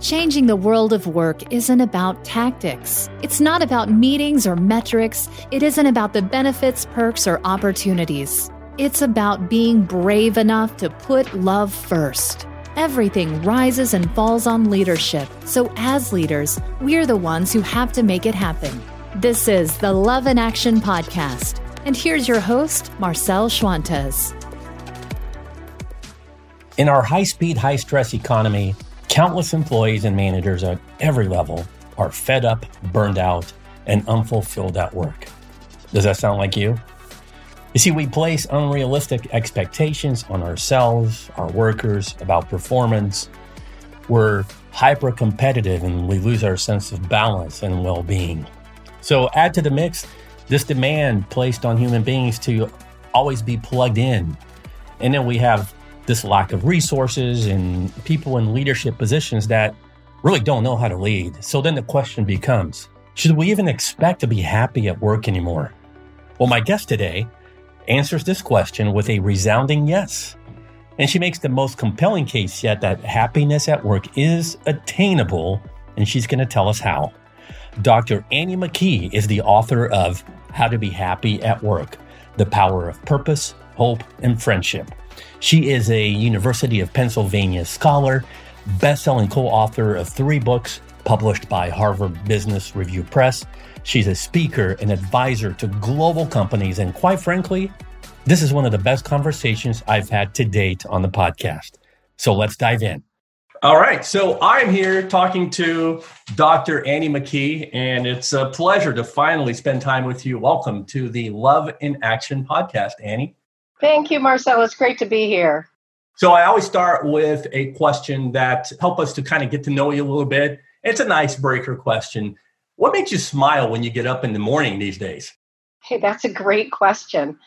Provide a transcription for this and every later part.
Changing the world of work isn't about tactics. It's not about meetings or metrics. It isn't about the benefits, perks, or opportunities. It's about being brave enough to put love first. Everything rises and falls on leadership. So, as leaders, we're the ones who have to make it happen. This is the Love in Action Podcast. And here's your host, Marcel Schwantes. In our high speed, high stress economy, Countless employees and managers at every level are fed up, burned out, and unfulfilled at work. Does that sound like you? You see, we place unrealistic expectations on ourselves, our workers, about performance. We're hyper competitive and we lose our sense of balance and well being. So, add to the mix this demand placed on human beings to always be plugged in. And then we have this lack of resources and people in leadership positions that really don't know how to lead. So then the question becomes should we even expect to be happy at work anymore? Well, my guest today answers this question with a resounding yes. And she makes the most compelling case yet that happiness at work is attainable, and she's going to tell us how. Dr. Annie McKee is the author of How to Be Happy at Work The Power of Purpose, Hope, and Friendship. She is a University of Pennsylvania scholar, best-selling co-author of three books published by Harvard Business Review Press. She's a speaker and advisor to global companies, and quite frankly, this is one of the best conversations I've had to date on the podcast. So let's dive in. All right. So I'm here talking to Dr. Annie McKee, and it's a pleasure to finally spend time with you. Welcome to the Love in Action podcast, Annie. Thank you, Marcel. It's great to be here. So I always start with a question that help us to kind of get to know you a little bit. It's an icebreaker question. What makes you smile when you get up in the morning these days? Hey, that's a great question.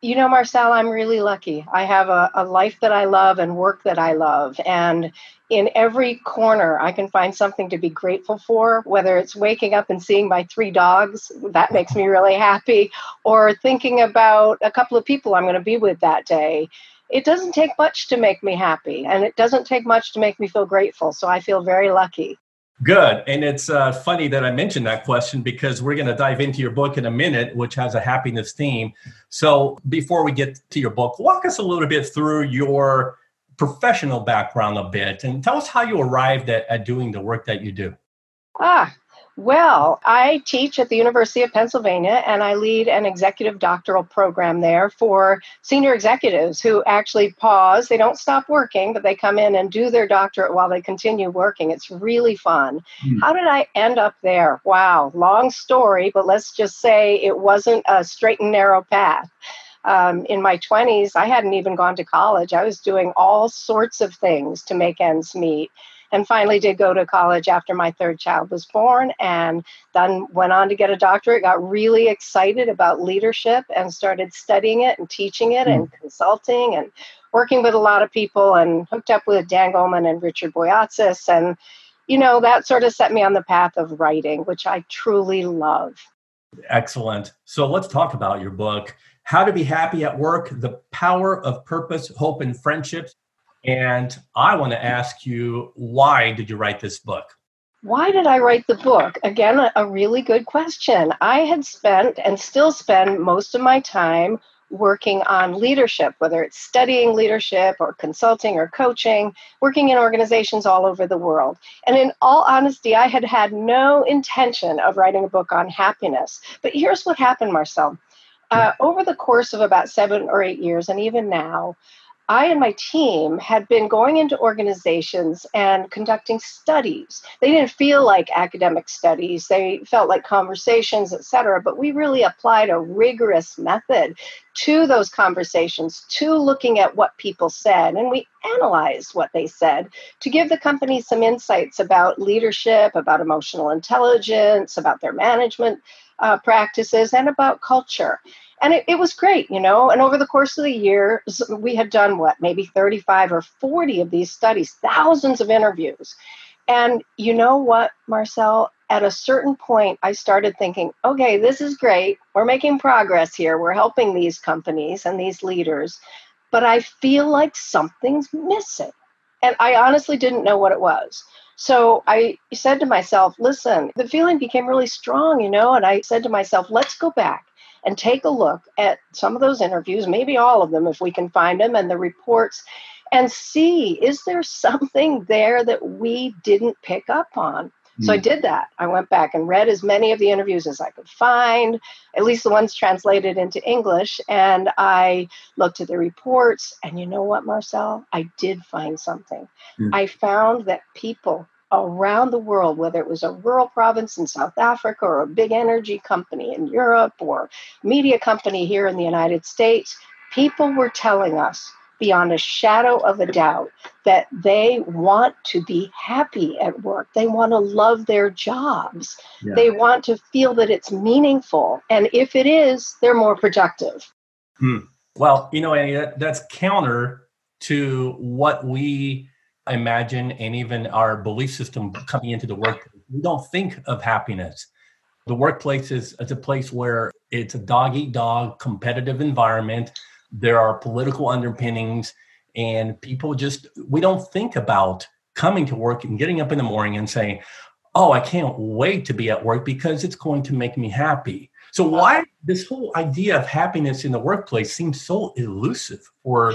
You know, Marcel, I'm really lucky. I have a, a life that I love and work that I love. And in every corner, I can find something to be grateful for, whether it's waking up and seeing my three dogs, that makes me really happy, or thinking about a couple of people I'm going to be with that day. It doesn't take much to make me happy, and it doesn't take much to make me feel grateful. So I feel very lucky. Good. And it's uh, funny that I mentioned that question because we're going to dive into your book in a minute, which has a happiness theme. So before we get to your book, walk us a little bit through your professional background a bit and tell us how you arrived at, at doing the work that you do. Ah, well, I teach at the University of Pennsylvania and I lead an executive doctoral program there for senior executives who actually pause. They don't stop working, but they come in and do their doctorate while they continue working. It's really fun. Mm. How did I end up there? Wow, long story, but let's just say it wasn't a straight and narrow path. Um, in my 20s, I hadn't even gone to college. I was doing all sorts of things to make ends meet and finally did go to college after my third child was born and then went on to get a doctorate got really excited about leadership and started studying it and teaching it mm. and consulting and working with a lot of people and hooked up with dan goleman and richard boyatzis and you know that sort of set me on the path of writing which i truly love. Excellent. So let's talk about your book how to be happy at work the power of purpose hope and friendships and I want to ask you, why did you write this book? Why did I write the book? Again, a, really good question. I had spent and still spend most of my time working on leadership, whether it's studying leadership or consulting or coaching, working in organizations all over the world. And in all honesty, I had had no intention of writing a book on happiness. But here's what happened, Marcel. Uh, over the course of about seven or eight years, and even now, I and my team had been going into organizations and conducting studies. They didn't feel like academic studies, they felt like conversations, et cetera, but we really applied a rigorous method to those conversations, to looking at what people said, and we analyzed what they said to give the company some insights about leadership, about emotional intelligence, about their management uh, practices, and about culture and it, it was great you know? And over the course of the year we had done what maybe 35 or 40 of these studies thousands of interviews. And you know what marcel? At a certain point i started thinking okay this is great. We're making progress here. We're helping these companies and these leaders but i feel like something's missing. And I honestly didn't know what it was. So I said to myself, listen, the feeling became really strong, you know, and I said to myself, let's go back and take a look at some of those interviews, maybe all of them if we can find them, and the reports, and see is there something there that we didn't pick up on? So I hmm. did that. I went back and read as many of the interviews as I could find, at least the ones translated into English. And I looked at the reports. And you know what, Marcel? I did find something. Mm. I found that people around the world, whether it was a rural province in South Africa or a big energy company in Europe or media company here in the United States, people were telling us beyond a shadow of a doubt that they want to be happy at work. They want to love their jobs. Yeah. They want to feel that it's meaningful. And if it is, they're more productive. Hmm. Well, you know, Annie, that, that's counter to what we imagine and even our belief system coming into the workplace. We don't think of happiness. The workplace is, is a place where it's a dog eat dog competitive environment there are political underpinnings and people just we don't think about coming to work and getting up in the morning and saying oh i can't wait to be at work because it's going to make me happy so why this whole idea of happiness in the workplace seems so elusive for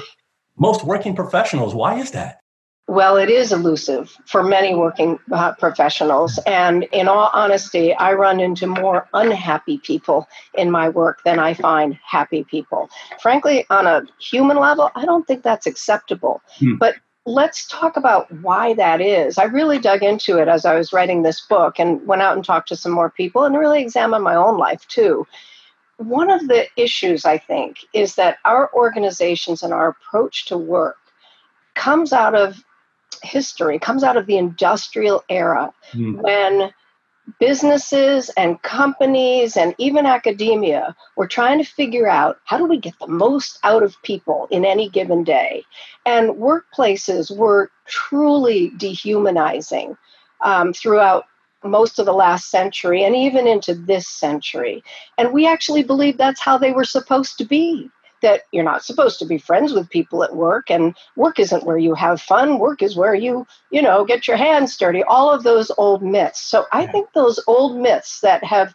most working professionals why is that well, it is elusive for many working uh, professionals. And in all honesty, I run into more unhappy people in my work than I find happy people. Frankly, on a human level, I don't think that's acceptable. Hmm. But let's talk about why that is. I really dug into it as I was writing this book and went out and talked to some more people and really examined my own life too. One of the issues, I think, is that our organizations and our approach to work comes out of history comes out of the industrial era mm. when businesses and companies and even academia were trying to figure out how do we get the most out of people in any given day. And workplaces were truly dehumanizing um, throughout most of the last century and even into this century. And we actually believe that's how they were supposed to be that you're not supposed to be friends with people at work and work isn't where you have fun work is where you you know get your hands dirty all of those old myths. So i think those old myths that have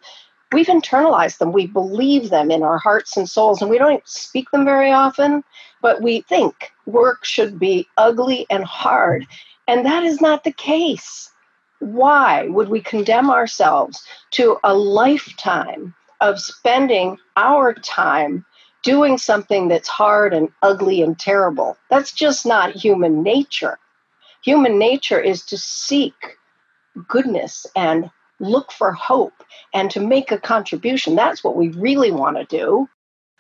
we've internalized them we believe them in our hearts and souls and we don't speak them very often but we think work should be ugly and hard and that is not the case. Why would we condemn ourselves to a lifetime of spending our time doing something that's hard and ugly and terrible. That's just not human nature. Human nature is to seek goodness and look for hope and to make a contribution. That's what we really want to do.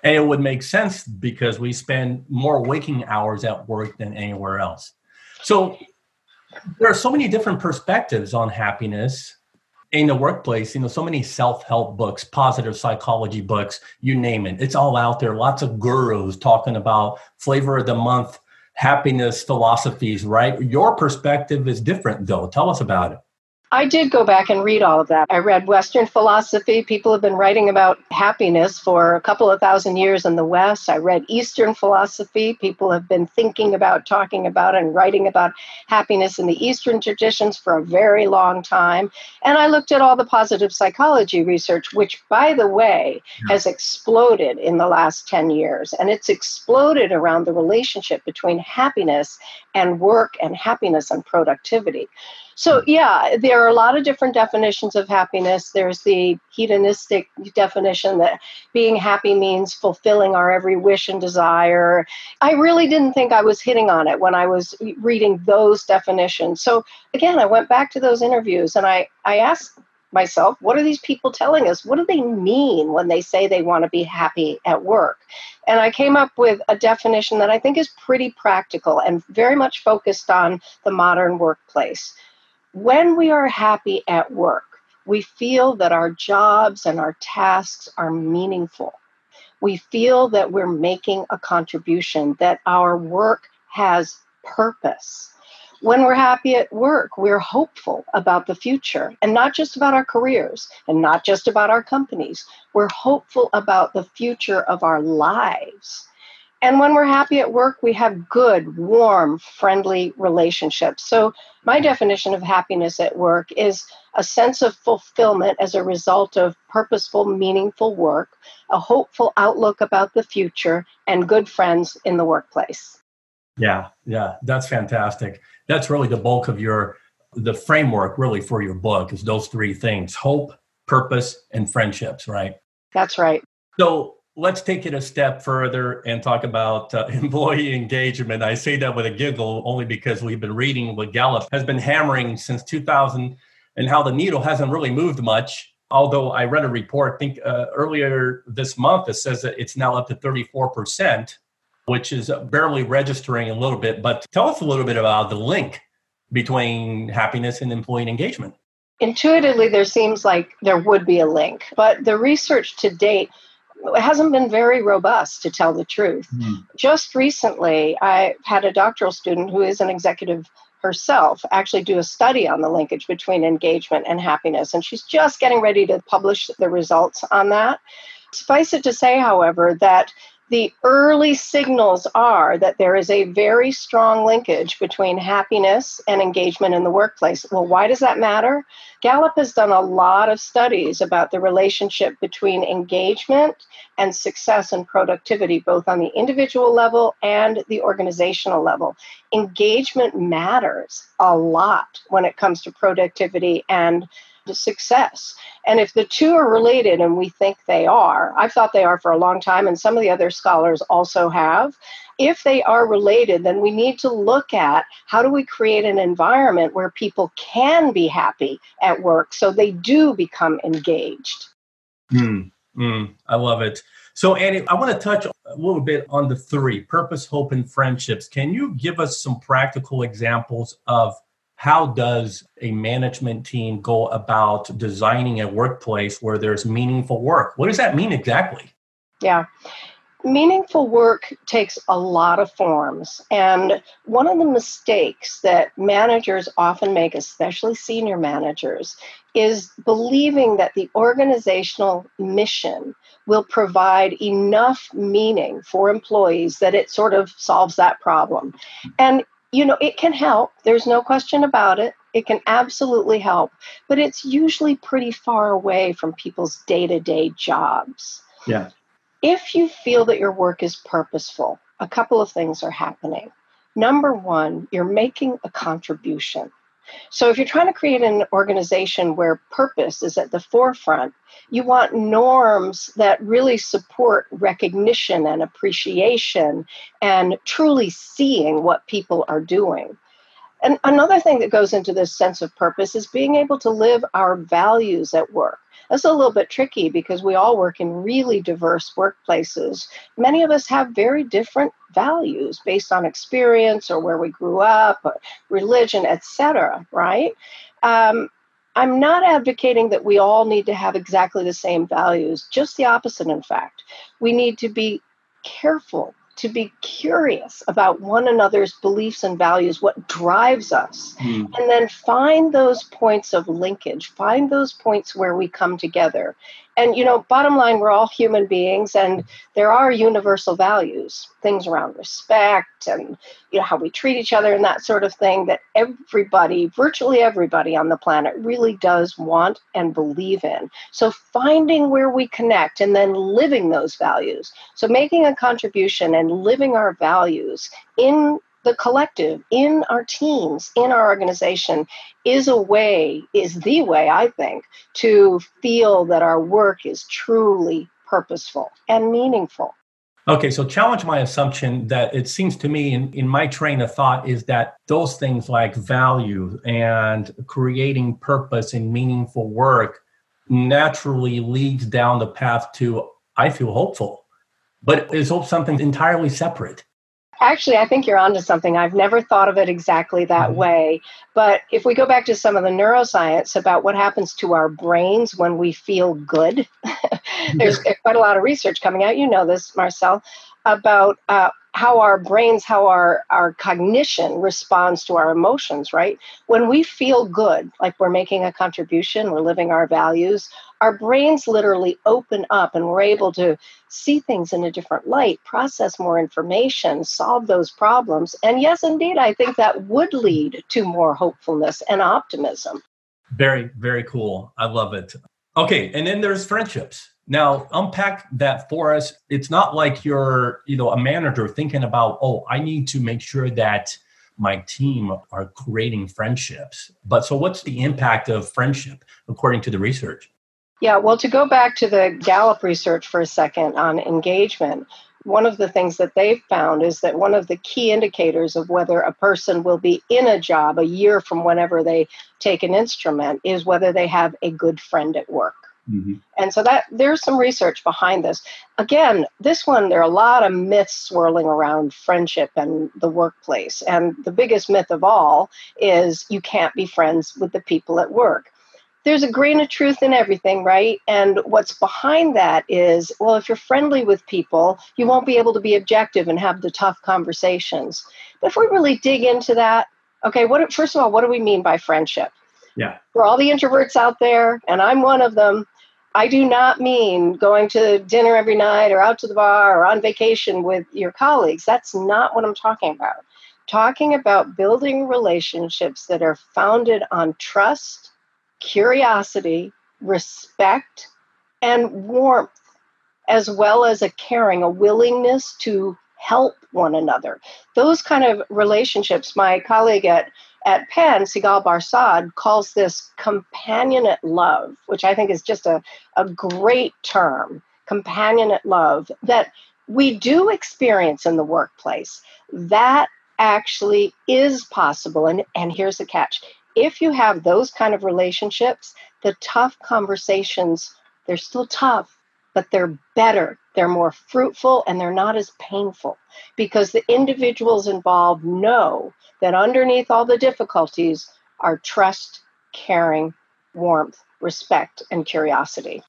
And it would make sense because we spend more waking hours at work than anywhere else. So there are so many different perspectives on happiness in the workplace, you know, so many self-help books, positive psychology books, you name it. It's all out there. Lots of gurus talking about flavor of the month, happiness philosophies, right? Your perspective is different though. Tell us about it. I did go back and read all of that. I read Western philosophy. People have been writing about happiness for a couple of thousand years in the West. I read Eastern philosophy. People have been thinking about, talking about, and writing about happiness in the Eastern traditions for a very long time. And I looked at all the positive psychology research, which, by the way, has exploded in the last 10 years. And it's exploded around the relationship between happiness and work and happiness and productivity. So, hmm. yeah, there are a lot of different definitions of happiness. There's the hedonistic definition that being happy means fulfilling our every wish and desire. I really didn't think I was hitting on it when I was reading those definitions. So, again, I went back to those interviews and I, I asked myself, what are these people telling us? What do they mean when they say they want to be happy at work? And I came up with a definition that I think is pretty practical and very much focused on the modern workplace. When we are happy at work, we feel that our jobs and our tasks are meaningful. We feel that we're making a contribution, that our work has purpose. When we're happy at work, we're hopeful about the future and not just about our careers and not just about our companies. We're hopeful about the future of our lives. And when we're happy at work, we have good, warm, friendly relationships. So, my definition of happiness at work is a sense of fulfillment as a result of purposeful, meaningful work, a hopeful outlook about the future, and good friends in the workplace. Yeah, yeah, that's fantastic. That's really the bulk of your the framework really for your book is those three things: hope, purpose, and friendships, right? That's right. So, let's take it a step further and talk about uh, employee engagement. I say that with a giggle only because we've been reading what Gallup has been hammering since 2000 and how the needle hasn't really moved much. Although I read a report, I think uh, earlier this month, that says that it's now up to 34%, which is barely registering a little bit. But tell us a little bit about the link between happiness and employee engagement. Intuitively, there seems like there would be a link, but the research to date it hasn't been very robust to tell the truth. Mm. Just recently, I had a doctoral student who is an executive herself actually do a study on the linkage between engagement and happiness, and she's just getting ready to publish the results on that. Suffice it to say, however, that the early signals are that there is a very strong linkage between happiness and engagement in the workplace. Well, why does that matter? Gallup has done a lot of studies about the relationship between engagement and success and productivity, both on the individual level and the organizational level. Engagement matters a lot when it comes to productivity and to success. And if the two are related, and we think they are, I've thought they are for a long time, and some of the other scholars also have. If they are related, then we need to look at how do we create an environment where people can be happy at work so they do become engaged. Mm, mm, I love it. So, Annie, I want to touch a little bit on the three purpose, hope, and friendships. Can you give us some practical examples of how does a management team go about designing a workplace where there's meaningful work? What does that mean exactly? Yeah. Meaningful work takes a lot of forms. And one of the mistakes that managers often make, especially senior managers, is believing that the organizational mission will provide enough meaning for employees that it sort of solves that problem. And you know, it can help. There's no question about it. It can absolutely help, but it's usually pretty far away from people's day to day jobs. Yeah. If you feel that your work is purposeful, a couple of things are happening. Number one, you're making a contribution. So, if you're trying to create an organization where purpose is at the forefront, you want norms that really support recognition and appreciation and truly seeing what people are doing. And another thing that goes into this sense of purpose is being able to live our values at work. That's a little bit tricky because we all work in really diverse workplaces. Many of us have very different values based on experience or where we grew up, religion, etc. Right? Um, I'm not advocating that we all need to have exactly the same values. Just the opposite, in fact. We need to be careful to be curious about one another's beliefs and values, what drives us, mm. and then find those points of linkage, find those points where we come together. And, you know, bottom line, we're all human beings, and there are universal values, things around respect and, you know, how we treat each other and that sort of thing that everybody, virtually everybody on the planet, really does want and believe in. So finding where we connect and then living those values. So making a contribution and living our values in the collective in our teams, in our organization, is a way, is the way, I think, to feel that our work is truly purposeful and meaningful. Okay, so challenge my assumption that it seems to me in, in my train of thought is that those things like value and creating purpose and meaningful work naturally leads down the path to, I feel hopeful. But is hope something entirely separate? Actually, I think you're onto something. I've never thought of it exactly that mm-hmm. way. But if we go back to some of the neuroscience about what happens to our brains when we feel good, there's quite a lot of research coming out. You know this, Marcel, about uh, how our brains, how our, our cognition responds to our emotions, right? When we feel good, like we're making a contribution, we're living our values, our brains literally open up and we're able to see things in a different light, process more information, solve those problems. And yes, indeed, I think that would lead to more hopefulness and optimism. Very, very cool. I love it. Okay, and then there's friendships. Now, unpack that for us. It's not like you're, you know, a manager thinking about, oh, I need to make sure that my team are creating friendships. But so what's the impact of friendship according to the research? Yeah, well, to go back to the Gallup research for a second on engagement, one of the things that they've found is that one of the key indicators of whether a person will be in a job a year from whenever they take an instrument is whether they have a good friend at work. Mm-hmm. And so that there's some research behind this. Again, this one there are a lot of myths swirling around friendship and the workplace. And the biggest myth of all is you can't be friends with the people at work. There's a grain of truth in everything, right? And what's behind that is, well, if you're friendly with people, you won't be able to be objective and have the tough conversations. But if we really dig into that, okay, what first of all, what do we mean by friendship? Yeah. For all the introverts out there, and I'm one of them, I do not mean going to dinner every night or out to the bar or on vacation with your colleagues. That's not what I'm talking about. Talking about building relationships that are founded on trust, curiosity, respect, and warmth, as well as a caring, a willingness to help one another. Those kind of relationships, my colleague at at Penn, Sigal Barsade calls this companionate love, which I think is just a, a great term, companionate love, that we do experience in the workplace. That actually is possible. And, and here's the catch if you have those kind of relationships, the tough conversations, they're still tough, but they're better, they're more fruitful, and they're not as painful because the individuals involved know that underneath all the difficulties are trust, caring, warmth, respect, and curiosity.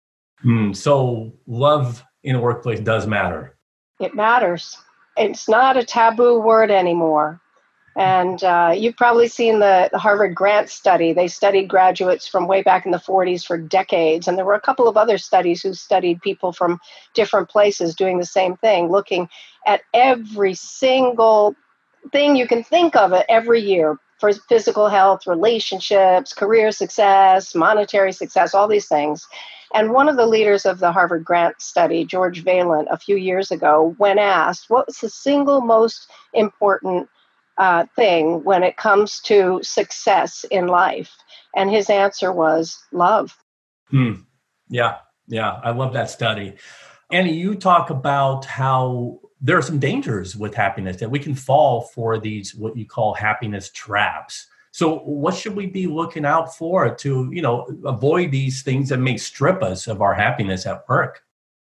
Mm, so, love in a workplace does matter. It matters. It's not a taboo word anymore. And uh, you've probably seen the, the, Harvard Grant study. They studied graduates from way back in the 40s for decades. And there were a couple of other studies who studied people from different places doing the same thing, looking at every single thing you can think of every year for physical health, relationships, career success, monetary success, all these things. And one of the leaders of the Harvard Grant study, George Vaillant, a few years ago, when asked what was the single most important uh, thing when it comes to success in life, and his answer was love. Hmm. Yeah, yeah, I love that study. Annie, you talk about how there are some dangers with happiness that we can fall for these what you call happiness traps so what should we be looking out for to you know avoid these things that may strip us of our happiness at work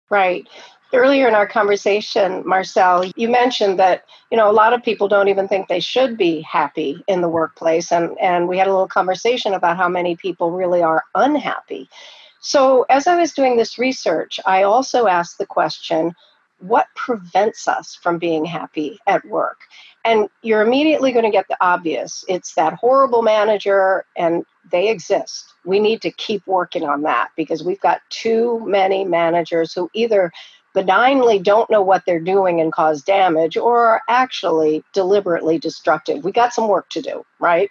right earlier in our conversation marcel you mentioned that you know a lot of people don't even think they should be happy in the workplace and and we had a little conversation about how many people really are unhappy so as i was doing this research i also asked the question what prevents us from being happy at work? And you're immediately going to get the obvious. It's that horrible manager, and they exist. We need to keep working on that because we've got too many managers who either benignly don't know what they're doing and cause damage or are actually deliberately destructive. We got some work to do, right?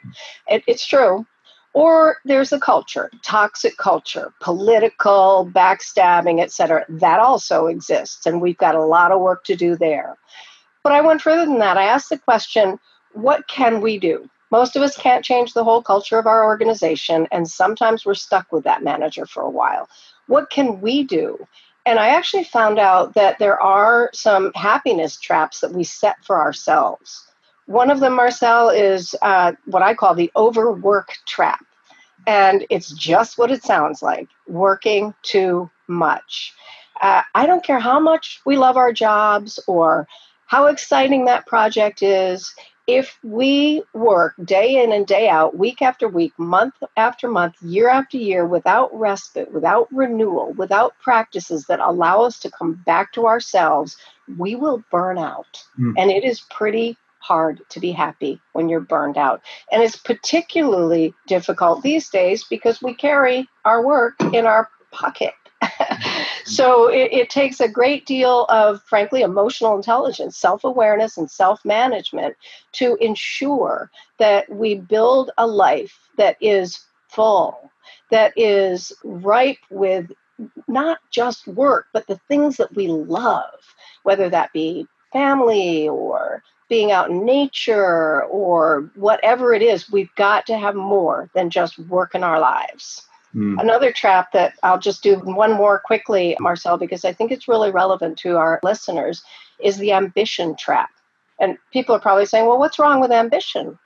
It, it's true. Or there's a culture, toxic culture, political, backstabbing, et cetera. That also exists, and we've got a lot of work to do there. But I went further than that. I asked the question what can we do? Most of us can't change the whole culture of our organization, and sometimes we're stuck with that manager for a while. What can we do? And I actually found out that there are some happiness traps that we set for ourselves. One of them, Marcel, is uh, what I call the overwork trap. And it's just what it sounds like working too much. Uh, I don't care how much we love our jobs or how exciting that project is. If we work day in and day out, week after week, month after month, year after year, without respite, without renewal, without practices that allow us to come back to ourselves, we will burn out. Mm. And it is pretty hard to be happy when you're burned out. And it's particularly difficult these days because we carry our work in our pocket. so it, it, takes a great deal of, frankly, emotional intelligence, self awareness, and self management to ensure that we build a life that is full, that is ripe with not just work, but the things that we love, whether that be family or being out in nature or whatever it is, we've got to have more than just work in our lives. Mm. Another trap that I'll just do one more quickly, Marcel, because I think it's really relevant to our listeners, is the ambition trap. And people are probably saying, well, what's wrong with ambition?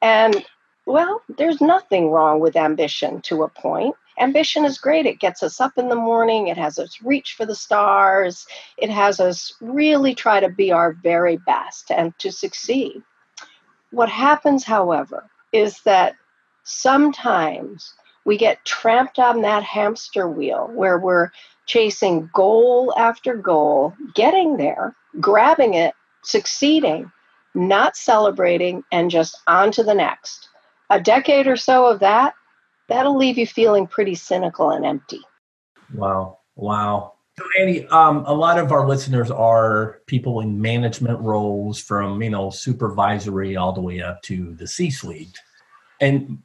And well, there's nothing wrong with ambition to a point. Ambition is great. It gets us up in the morning. It has us reach for the stars. It has us really try to be our very best and to succeed. What happens, however, is that sometimes we get trapped on that hamster wheel where we're chasing goal after goal, getting there, grabbing it, succeeding, not celebrating, and just on to the next. A decade or so of that, that'll leave you feeling pretty cynical and empty. Wow. Wow. So Andy, um, a lot of our listeners are people in management roles from, you know, supervisory all the way up to the C-suite. And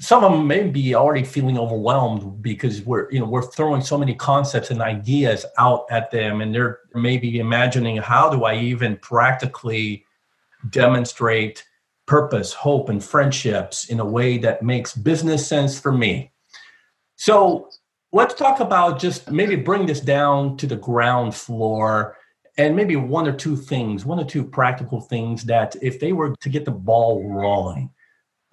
some of them may be already feeling overwhelmed because we're you know we're throwing so many concepts and ideas out at them and they're maybe imagining how do i even practically demonstrate purpose hope and friendships in a way that makes business sense for me? So let's talk about just maybe bring this down to the ground floor and maybe one or two things one or two practical things that if they were to get the ball rolling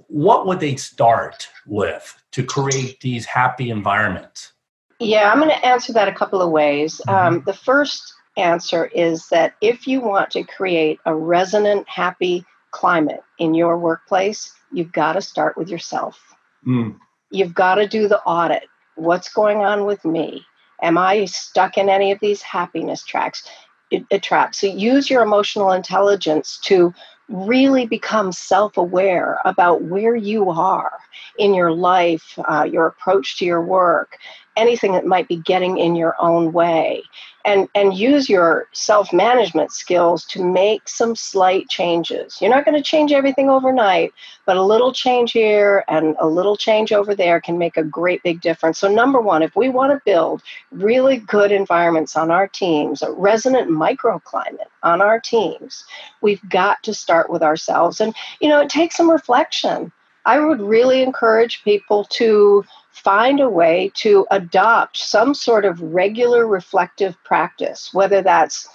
what would they start with to create these happy environments? Yeah, I'm going to answer that a couple of ways. Mm-hmm. Um, the first answer is that if you want to create a resonant, happy climate in your workplace, you've got to start with yourself. Mm. You've got to do the audit. What's going on with me? Am I stuck in any of these happiness tracks? It, it traps. So use your emotional intelligence to really become self aware about where you are in your life, uh, your approach to your work, anything that might be getting in your own way. And and use your self-management skills to make some slight changes. You're not going to change everything overnight but a little change here and a little change over there can make a great big difference. So number one if we want to build really good environments on our teams a resonant microclimate on our teams we've got to start with ourselves. And you know it takes some reflection. I would really encourage people to find a way to adopt some sort of regular reflective practice, whether that's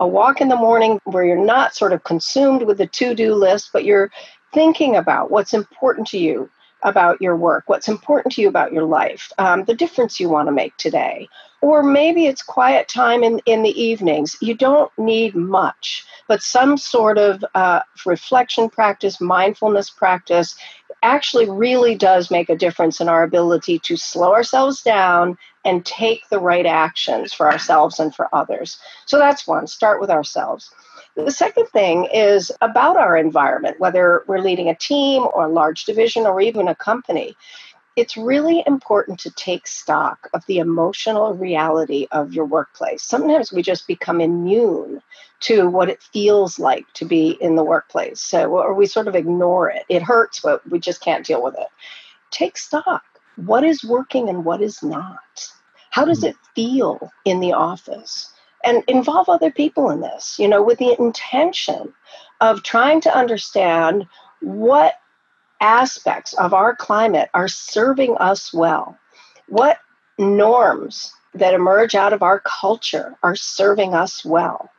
a walk in the morning where you're not sort of consumed with the to do list, but you're thinking about what's important to you about your work, what's important to you about your life, um, the difference you want to make today. Or maybe it's quiet time in, in the evenings. You don't need much, but some sort of uh, reflection practice, mindfulness practice actually really does make a difference in our ability to slow ourselves down and take the right actions for ourselves and for others. So that's one, start with ourselves. The second thing is about our environment, whether we're leading a team or a large division or even a company it's really important to take stock of the emotional reality of your workplace. Sometimes we just become immune to what it feels like to be in the workplace. So, or we sort of ignore it. It hurts, but we just can't deal with it. Take stock. What is working and what is not? How does hmm. it feel in the office? And involve other people in this, you know, with the intention of trying to understand what aspects of our climate are serving us well? What norms that emerge out of our culture are serving us well?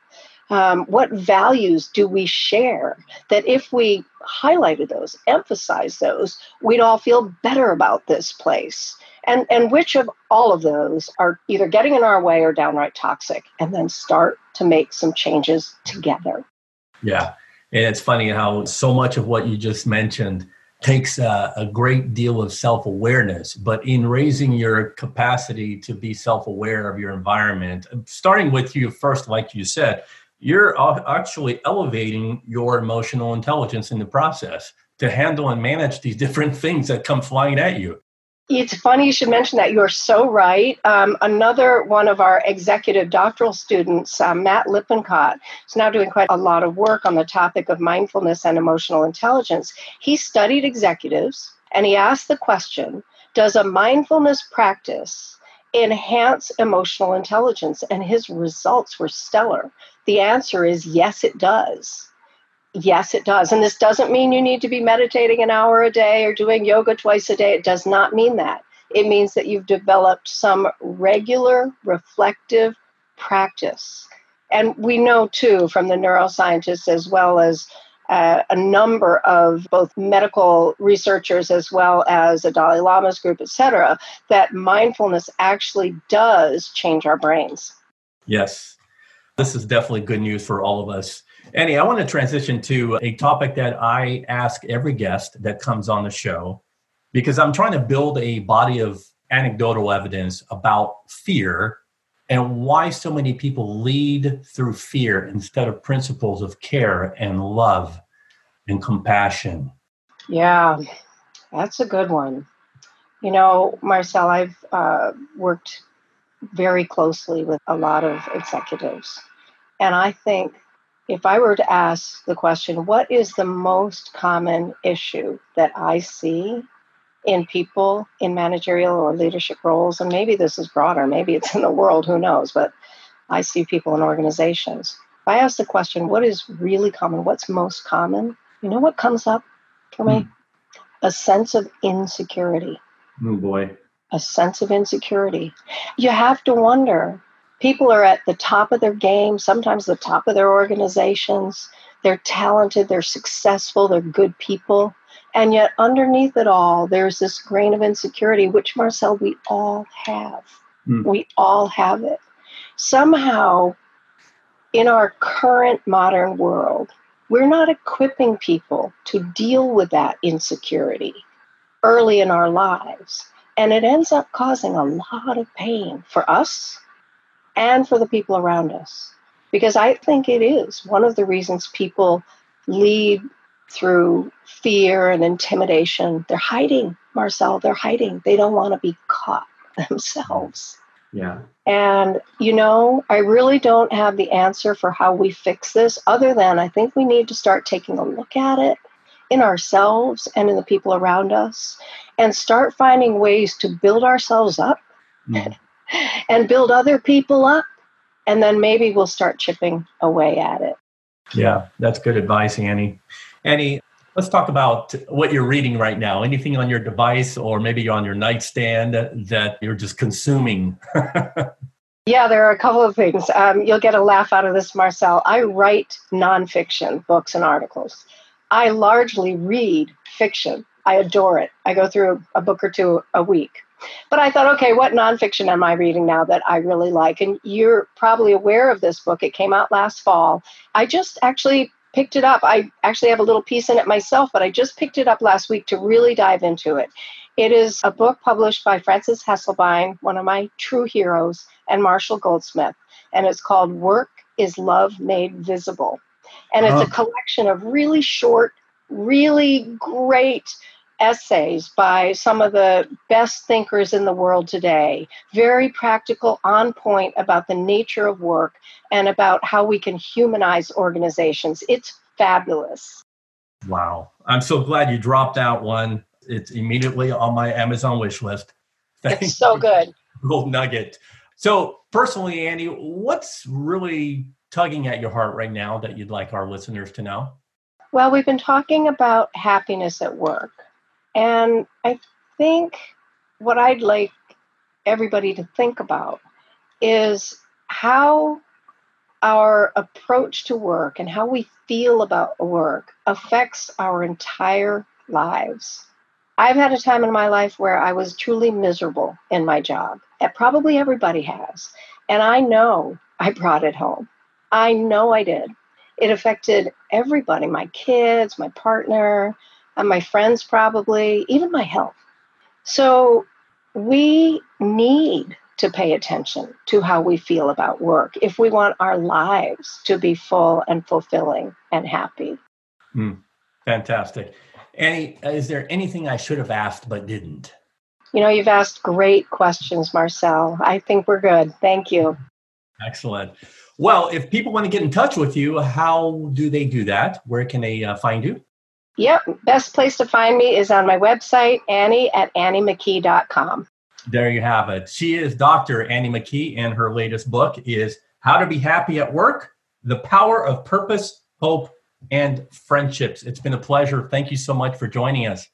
Um, what values do we share that if we highlighted those, emphasized those, we'd all feel better about this place? And, and which of all of those are either getting in our way or downright toxic? And then start to make some changes together. Yeah. And it's funny how so much of what you just mentioned takes a, a great deal of self awareness. But in raising your capacity to be self aware of your environment, um, starting with you first, like you said, you're actually elevating your emotional intelligence in the process to handle and manage these different things that come flying at you. It's funny you should mention that. You're so right. Um, another one of our executive doctoral students, uh, Matt Lippincott, is now doing quite a lot of work on the topic of mindfulness and emotional intelligence. He studied executives and he asked the question Does a mindfulness practice enhance emotional intelligence? And his results were stellar. The answer is yes, it does. Yes, it does. And this doesn't mean you need to be meditating an hour a day or doing yoga twice a day. It does not mean that. It means that you've developed some regular reflective practice. And we know too from the neuroscientists as well as uh, a number of both medical researchers as well as the Dalai Lama's group, et cetera, that mindfulness actually does change our brains. Yes. This is definitely good news for all of us. Annie, I want to transition to a topic that I ask every guest that comes on the show because I'm trying to build a body of anecdotal evidence about fear and why so many people lead through fear instead of principles of care and love and compassion. Yeah, that's a good one. You know, Marcel, I've uh, worked very closely with a lot of executives. And I think if I were to ask the question, what is the most common issue that I see in people in managerial or leadership roles? And maybe this is broader, maybe it's in the world, who knows? But I see people in organizations. If I ask the question, what is really common? What's most common? You know what comes up for me? Mm. A sense of insecurity. Oh boy. A sense of insecurity. You have to wonder people are at the top of their game, sometimes the top of their organizations. They're talented, they're successful, they're good people. And yet, underneath it all, there's this grain of insecurity, which, Marcel, we all have. Mm. We all have it. Somehow, in our current modern world, we're not equipping people to deal with that insecurity early in our lives. And it ends up causing a lot of pain for us and for the people around us. Because I think it is one of the reasons people lead through fear and intimidation. They're hiding, Marcel, they're hiding. They don't want to be caught themselves. Yeah. And, you know, I really don't have the answer for how we fix this, other than I think we need to start taking a look at it in ourselves and in the people around us and start finding ways to build ourselves up mm. And build other people up. And then maybe we'll start chipping away at it. Yeah, that's good advice, Annie. Annie, let's talk about what you're reading right now. Anything on your device or maybe you're on your nightstand that you're just consuming? yeah, there are a couple of things. Um, you'll get a laugh out of this, Marcel. I write nonfiction books and articles. I largely read fiction. I adore it. I go through a book or two a week. But I thought, okay, what nonfiction am I reading now that I really like? And you're probably aware of this book. It came out last fall. I just actually picked it up. I actually have a little piece in it myself, but I just picked it up last week to really dive into it. It is a book published by Frances Hesselbein, one of my true heroes, and Marshall Goldsmith. And it's called Work is Love Made Visible. And it's a oh. collection of really short, really great essays by some of the best thinkers in the world today, very practical, on point about the nature of work and about how we can humanize organizations. It's fabulous. Wow. I'm so glad you dropped out one. It's immediately on my Amazon wish list. Thank it's so good. Gold nugget. So, personally, Annie, what's really tugging at your heart right now that you'd like our listeners to know? Well, we've been talking about happiness at work. And I think what I'd like everybody to think about is how our approach to work and how we feel about work affects our entire lives. I've had a time in my life where I was truly miserable in my job. And probably everybody has. And I know I brought it home. I know I did. it affected everybody my kids, my partner, and my friends, probably, even my health. So we need to pay attention to how we feel about work if we want our lives to be full and fulfilling and happy. Mm, fantastic. Annie, is there anything I should have asked but didn't? You know, you've asked great questions, Marcel. I think we're good. Thank you. Excellent. Well, if people want to get in touch with you, how do they do that? Where can they uh, find you? Yep. Best place to find me is on my website, Annie at anniemckee.com. There you have it. She is Dr. Annie McKee, and her latest book is How to Be Happy at Work The Power of Purpose, Hope, and Friendships. It's been a pleasure. Thank you so much for joining us.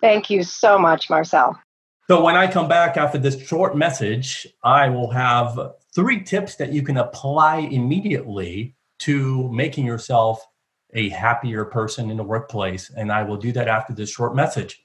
Thank you so much, Marcel. So, when I come back after this short message, I will have three tips that you can apply immediately to making yourself a happier person in the workplace. And I will do that after this short message.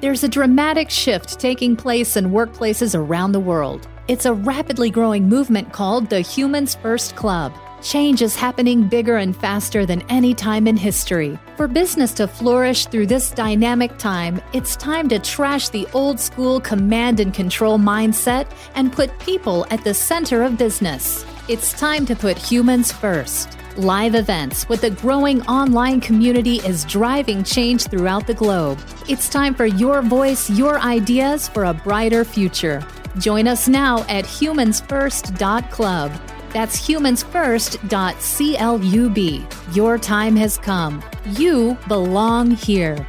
There's a dramatic shift taking place in workplaces around the world. It's a rapidly growing movement called the Humans First Club. Change is happening bigger and faster than any time in history. For business to flourish through this dynamic time, it's time to trash the old school command and control mindset and put people at the center of business. It's time to put humans first. Live events with a growing online community is driving change throughout the globe. It's time for your voice, your ideas for a brighter future. Join us now at humansfirst.club. That's humansfirst.club. Your time has come. You belong here.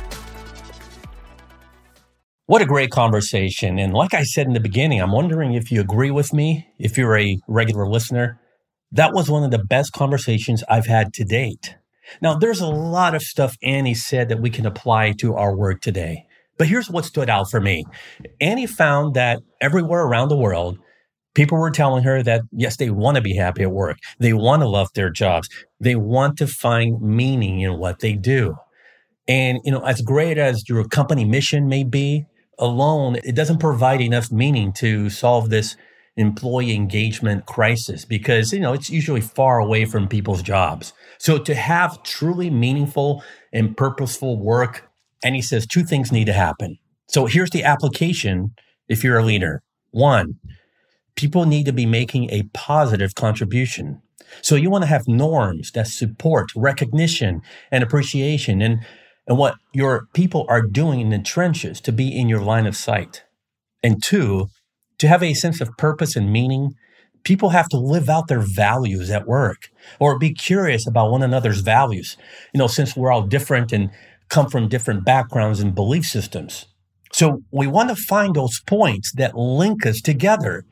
What a great conversation. And like I said in the beginning, I'm wondering if you agree with me, if you're a regular listener. That was one of the best conversations I've had to date. Now, there's a lot of stuff Annie said that we can apply to our work today. But here's what stood out for me. Annie found that everywhere around the world, People were telling her that, yes, they want to be happy at work. They want to love their jobs. They want to find meaning in what they do. And, you know, as great as your company mission may be alone, it doesn't provide enough meaning to solve this employee engagement crisis because, you know, it's usually far away from people's jobs. So to have truly meaningful and purposeful work, Annie says two things need to happen. So here's the application if you're a leader. One, people need to be making a positive contribution. So you want to have norms that support recognition and appreciation and, and what your people are doing in the trenches to be in your line of sight. And two, to have a sense of purpose and meaning, people have to live out their values at work or be curious about one another's values. You know, since we're all different and come from different backgrounds and belief systems. So we want to find those points that link us together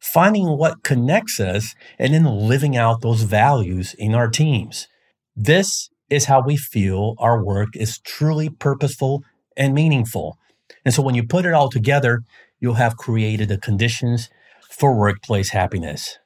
finding what connects us and then living out those values in our teams. This is how we feel our work is truly purposeful and meaningful. And so when you put it all together, you'll have created the conditions for workplace happiness.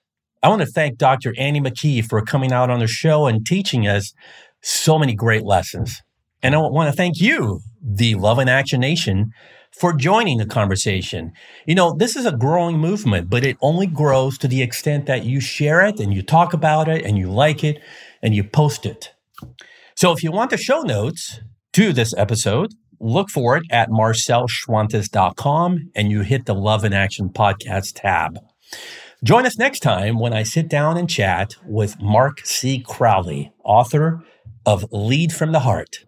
I want to thank Dr. Annie McKee for coming out on the show and teaching us so many great lessons. And I want to thank you, the Love in Action Nation, for joining the conversation. You know, this is a growing movement, but it only grows to the extent that you share it and you talk about it and you like it and you post it. So if you want the show notes to this episode, look for it at marcelschwantes.com and you hit the Love in Action podcast tab. Join us next time when I sit down and chat with Mark C. Crowley, author of Lead from the Heart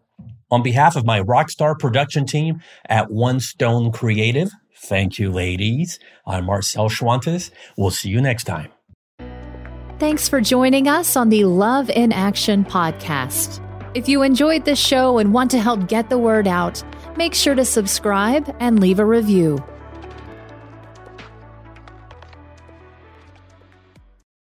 on behalf of my rockstar production team at One Stone Creative, thank you, ladies. I'm Marcel Schwantes. We'll see you next time. Thanks for joining us on the Love in Action podcast. If you enjoyed this show and want to help get the word out, make sure to subscribe and leave a review.